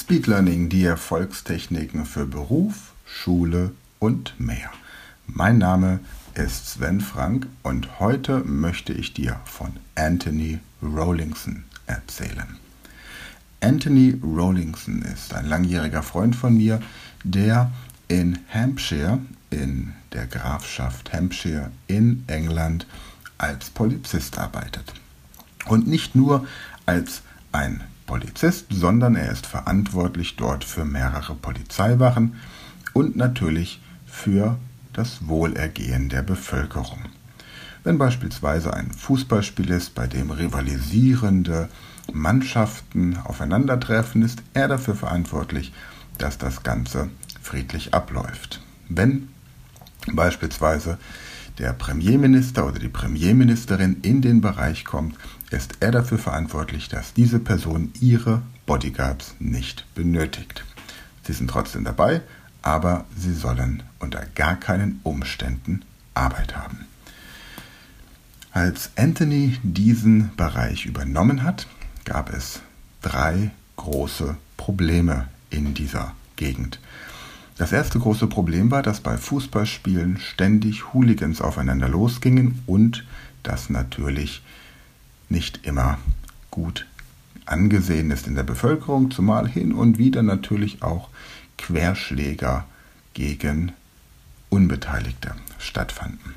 Speed Learning, die Erfolgstechniken für Beruf, Schule und mehr. Mein Name ist Sven Frank und heute möchte ich dir von Anthony Rawlingson erzählen. Anthony Rawlingson ist ein langjähriger Freund von mir, der in Hampshire, in der Grafschaft Hampshire in England, als Polizist arbeitet. Und nicht nur als ein Polizist, sondern er ist verantwortlich dort für mehrere Polizeiwachen und natürlich für das Wohlergehen der Bevölkerung. Wenn beispielsweise ein Fußballspiel ist, bei dem rivalisierende Mannschaften aufeinandertreffen, ist er dafür verantwortlich, dass das Ganze friedlich abläuft. Wenn beispielsweise der Premierminister oder die Premierministerin in den Bereich kommt, ist er dafür verantwortlich, dass diese Person ihre Bodyguards nicht benötigt. Sie sind trotzdem dabei, aber sie sollen unter gar keinen Umständen Arbeit haben. Als Anthony diesen Bereich übernommen hat, gab es drei große Probleme in dieser Gegend. Das erste große Problem war, dass bei Fußballspielen ständig Hooligans aufeinander losgingen und das natürlich nicht immer gut angesehen ist in der Bevölkerung, zumal hin und wieder natürlich auch Querschläger gegen Unbeteiligte stattfanden.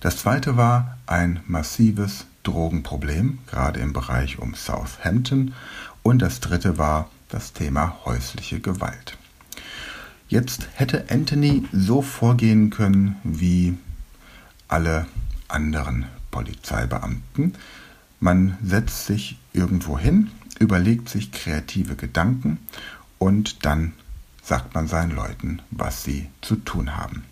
Das zweite war ein massives Drogenproblem, gerade im Bereich um Southampton. Und das dritte war das Thema häusliche Gewalt. Jetzt hätte Anthony so vorgehen können wie alle anderen Polizeibeamten. Man setzt sich irgendwo hin, überlegt sich kreative Gedanken und dann sagt man seinen Leuten, was sie zu tun haben.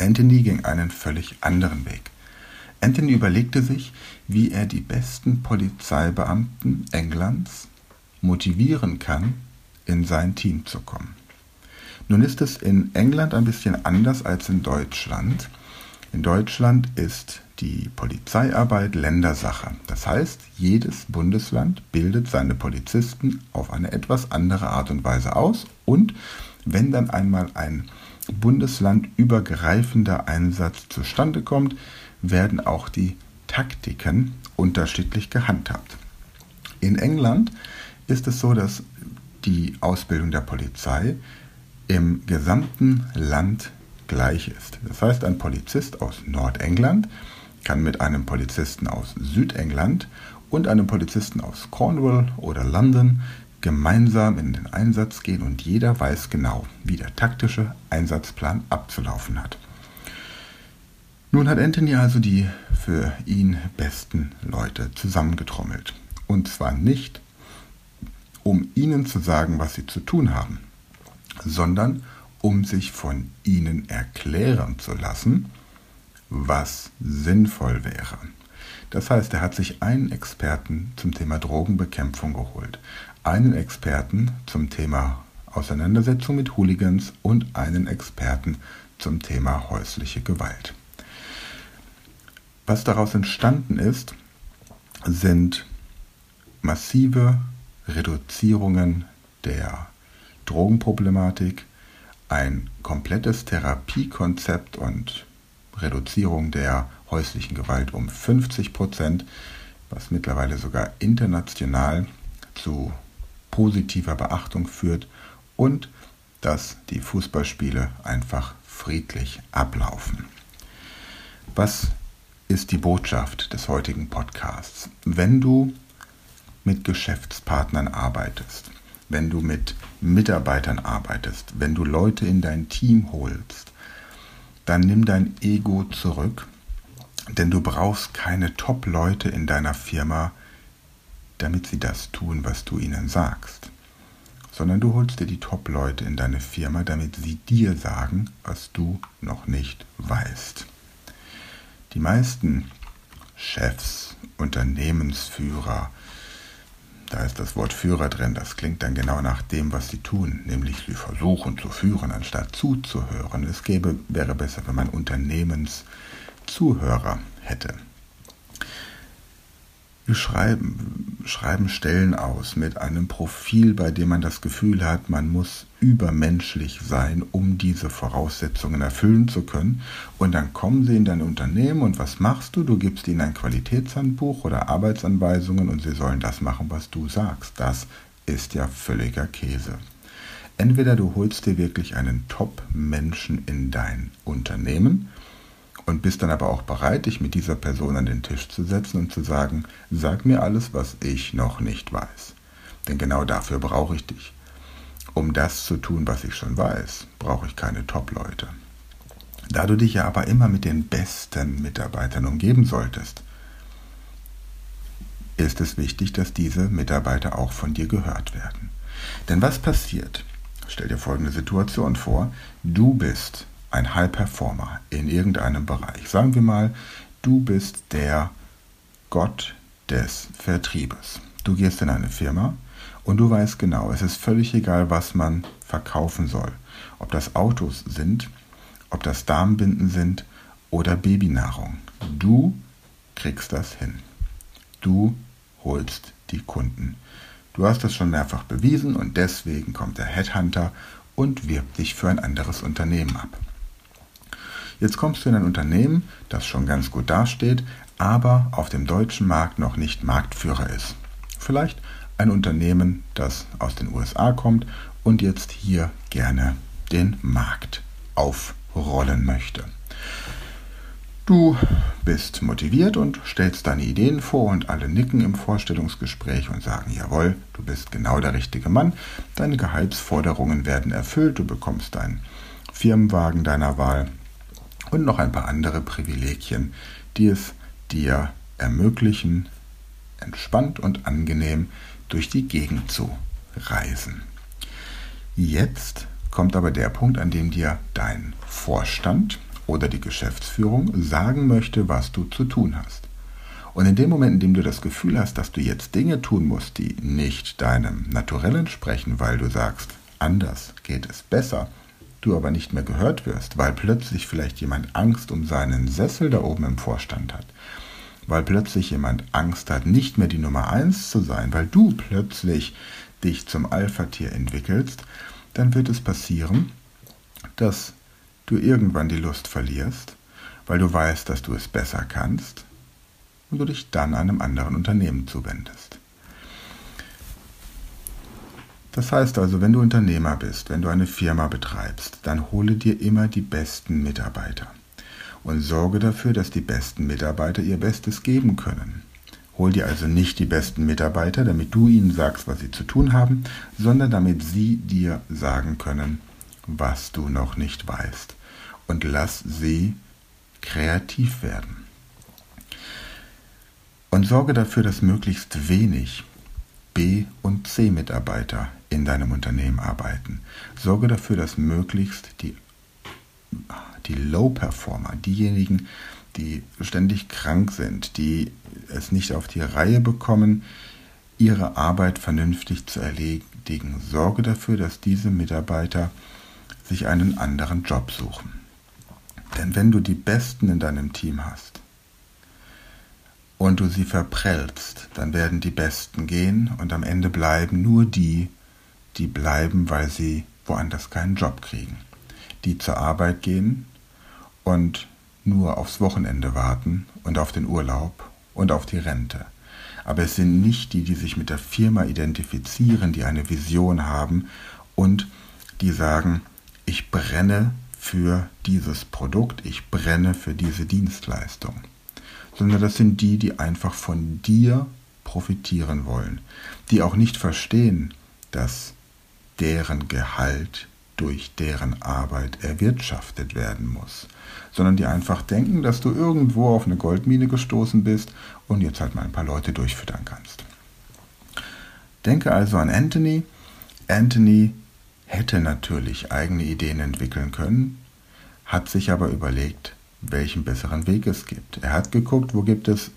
Anthony ging einen völlig anderen Weg. Anthony überlegte sich, wie er die besten Polizeibeamten Englands motivieren kann, in sein Team zu kommen. Nun ist es in England ein bisschen anders als in Deutschland. In Deutschland ist die Polizeiarbeit Ländersache. Das heißt, jedes Bundesland bildet seine Polizisten auf eine etwas andere Art und Weise aus und wenn dann einmal ein bundeslandübergreifender Einsatz zustande kommt, werden auch die Taktiken unterschiedlich gehandhabt. In England ist es so, dass die Ausbildung der Polizei im gesamten Land gleich ist. Das heißt, ein Polizist aus Nordengland kann mit einem Polizisten aus Südengland und einem Polizisten aus Cornwall oder London gemeinsam in den Einsatz gehen und jeder weiß genau, wie der taktische Einsatzplan abzulaufen hat. Nun hat Anthony also die für ihn besten Leute zusammengetrommelt. Und zwar nicht, um ihnen zu sagen, was sie zu tun haben, sondern um sich von ihnen erklären zu lassen, was sinnvoll wäre. Das heißt, er hat sich einen Experten zum Thema Drogenbekämpfung geholt, einen Experten zum Thema Auseinandersetzung mit Hooligans und einen Experten zum Thema häusliche Gewalt. Was daraus entstanden ist, sind massive Reduzierungen der Drogenproblematik, ein komplettes Therapiekonzept und Reduzierung der häuslichen Gewalt um 50 Prozent, was mittlerweile sogar international zu positiver Beachtung führt und dass die Fußballspiele einfach friedlich ablaufen. Was ist die Botschaft des heutigen Podcasts? Wenn du mit Geschäftspartnern arbeitest, wenn du mit Mitarbeitern arbeitest, wenn du Leute in dein Team holst, dann nimm dein Ego zurück, denn du brauchst keine Top-Leute in deiner Firma, damit sie das tun, was du ihnen sagst, sondern du holst dir die Top-Leute in deine Firma, damit sie dir sagen, was du noch nicht weißt. Die meisten Chefs, Unternehmensführer, da ist das Wort Führer drin. Das klingt dann genau nach dem, was sie tun, nämlich sie versuchen zu führen, anstatt zuzuhören. Es gäbe, wäre besser, wenn man Unternehmenszuhörer hätte. Wir schreiben, schreiben Stellen aus mit einem Profil, bei dem man das Gefühl hat, man muss übermenschlich sein, um diese Voraussetzungen erfüllen zu können. Und dann kommen sie in dein Unternehmen und was machst du? Du gibst ihnen ein Qualitätshandbuch oder Arbeitsanweisungen und sie sollen das machen, was du sagst. Das ist ja völliger Käse. Entweder du holst dir wirklich einen Top-Menschen in dein Unternehmen, und bist dann aber auch bereit, dich mit dieser Person an den Tisch zu setzen und zu sagen, sag mir alles, was ich noch nicht weiß. Denn genau dafür brauche ich dich. Um das zu tun, was ich schon weiß, brauche ich keine Top-Leute. Da du dich ja aber immer mit den besten Mitarbeitern umgeben solltest, ist es wichtig, dass diese Mitarbeiter auch von dir gehört werden. Denn was passiert? Stell dir folgende Situation vor. Du bist ein High Performer in irgendeinem Bereich. Sagen wir mal, du bist der Gott des Vertriebes. Du gehst in eine Firma und du weißt genau, es ist völlig egal, was man verkaufen soll. Ob das Autos sind, ob das Darmbinden sind oder Babynahrung. Du kriegst das hin. Du holst die Kunden. Du hast das schon mehrfach bewiesen und deswegen kommt der Headhunter und wirbt dich für ein anderes Unternehmen ab. Jetzt kommst du in ein Unternehmen, das schon ganz gut dasteht, aber auf dem deutschen Markt noch nicht Marktführer ist. Vielleicht ein Unternehmen, das aus den USA kommt und jetzt hier gerne den Markt aufrollen möchte. Du bist motiviert und stellst deine Ideen vor und alle nicken im Vorstellungsgespräch und sagen, jawohl, du bist genau der richtige Mann, deine Gehaltsforderungen werden erfüllt, du bekommst deinen Firmenwagen deiner Wahl und noch ein paar andere Privilegien, die es dir ermöglichen, entspannt und angenehm durch die Gegend zu reisen. Jetzt kommt aber der Punkt, an dem dir dein Vorstand oder die Geschäftsführung sagen möchte, was du zu tun hast. Und in dem Moment, in dem du das Gefühl hast, dass du jetzt Dinge tun musst, die nicht deinem Naturell entsprechen, weil du sagst, anders geht es besser, du aber nicht mehr gehört wirst, weil plötzlich vielleicht jemand Angst um seinen Sessel da oben im Vorstand hat, weil plötzlich jemand Angst hat, nicht mehr die Nummer eins zu sein, weil du plötzlich dich zum Alpha-Tier entwickelst, dann wird es passieren, dass du irgendwann die Lust verlierst, weil du weißt, dass du es besser kannst und du dich dann einem anderen Unternehmen zuwendest. Das heißt also, wenn du Unternehmer bist, wenn du eine Firma betreibst, dann hole dir immer die besten Mitarbeiter und sorge dafür, dass die besten Mitarbeiter ihr Bestes geben können. Hol dir also nicht die besten Mitarbeiter, damit du ihnen sagst, was sie zu tun haben, sondern damit sie dir sagen können, was du noch nicht weißt. Und lass sie kreativ werden. Und sorge dafür, dass möglichst wenig B- und C-Mitarbeiter in deinem Unternehmen arbeiten. Sorge dafür, dass möglichst die, die Low-Performer, diejenigen, die ständig krank sind, die es nicht auf die Reihe bekommen, ihre Arbeit vernünftig zu erledigen. Sorge dafür, dass diese Mitarbeiter sich einen anderen Job suchen. Denn wenn du die Besten in deinem Team hast, und du sie verprellst, dann werden die Besten gehen und am Ende bleiben nur die, die bleiben, weil sie woanders keinen Job kriegen. Die zur Arbeit gehen und nur aufs Wochenende warten und auf den Urlaub und auf die Rente. Aber es sind nicht die, die sich mit der Firma identifizieren, die eine Vision haben und die sagen, ich brenne für dieses Produkt, ich brenne für diese Dienstleistung sondern das sind die, die einfach von dir profitieren wollen, die auch nicht verstehen, dass deren Gehalt durch deren Arbeit erwirtschaftet werden muss, sondern die einfach denken, dass du irgendwo auf eine Goldmine gestoßen bist und jetzt halt mal ein paar Leute durchfüttern kannst. Denke also an Anthony. Anthony hätte natürlich eigene Ideen entwickeln können, hat sich aber überlegt, welchen besseren Weg es gibt. Er hat geguckt, wo gibt es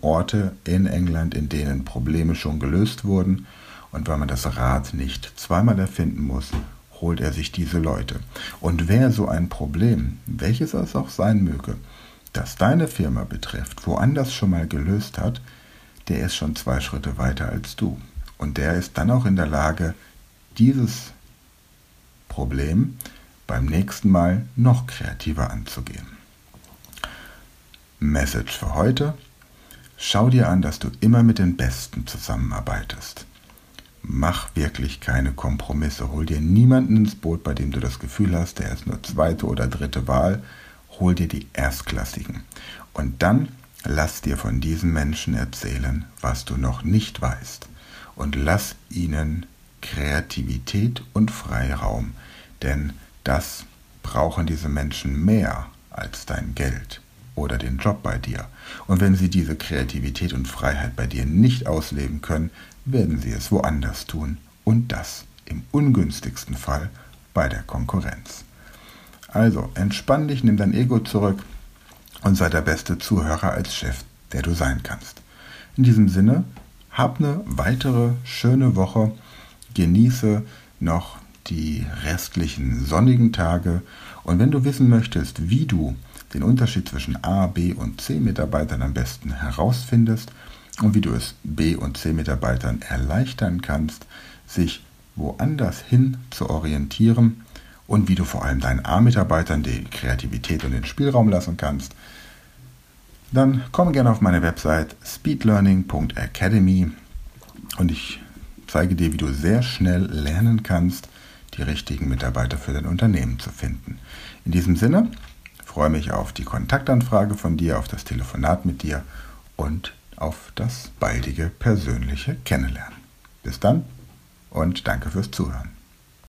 Orte in England, in denen Probleme schon gelöst wurden. Und weil man das Rad nicht zweimal erfinden muss, holt er sich diese Leute. Und wer so ein Problem, welches es auch sein möge, das deine Firma betrifft, woanders schon mal gelöst hat, der ist schon zwei Schritte weiter als du. Und der ist dann auch in der Lage, dieses Problem beim nächsten Mal noch kreativer anzugehen. Message für heute. Schau dir an, dass du immer mit den Besten zusammenarbeitest. Mach wirklich keine Kompromisse. Hol dir niemanden ins Boot, bei dem du das Gefühl hast, der ist nur zweite oder dritte Wahl. Hol dir die Erstklassigen. Und dann lass dir von diesen Menschen erzählen, was du noch nicht weißt. Und lass ihnen Kreativität und Freiraum. Denn das brauchen diese Menschen mehr als dein Geld oder den Job bei dir. Und wenn sie diese Kreativität und Freiheit bei dir nicht ausleben können, werden sie es woanders tun. Und das im ungünstigsten Fall bei der Konkurrenz. Also entspann dich, nimm dein Ego zurück und sei der beste Zuhörer als Chef, der du sein kannst. In diesem Sinne, hab eine weitere schöne Woche, genieße noch die restlichen sonnigen Tage und wenn du wissen möchtest, wie du den Unterschied zwischen A, B und C Mitarbeitern am besten herausfindest und wie du es B und C Mitarbeitern erleichtern kannst, sich woanders hin zu orientieren und wie du vor allem deinen A-Mitarbeitern die Kreativität und den Spielraum lassen kannst, dann komm gerne auf meine Website speedlearning.academy und ich zeige dir, wie du sehr schnell lernen kannst, die richtigen Mitarbeiter für dein Unternehmen zu finden. In diesem Sinne freue mich auf die Kontaktanfrage von dir, auf das Telefonat mit dir und auf das baldige persönliche Kennenlernen. Bis dann und danke fürs Zuhören.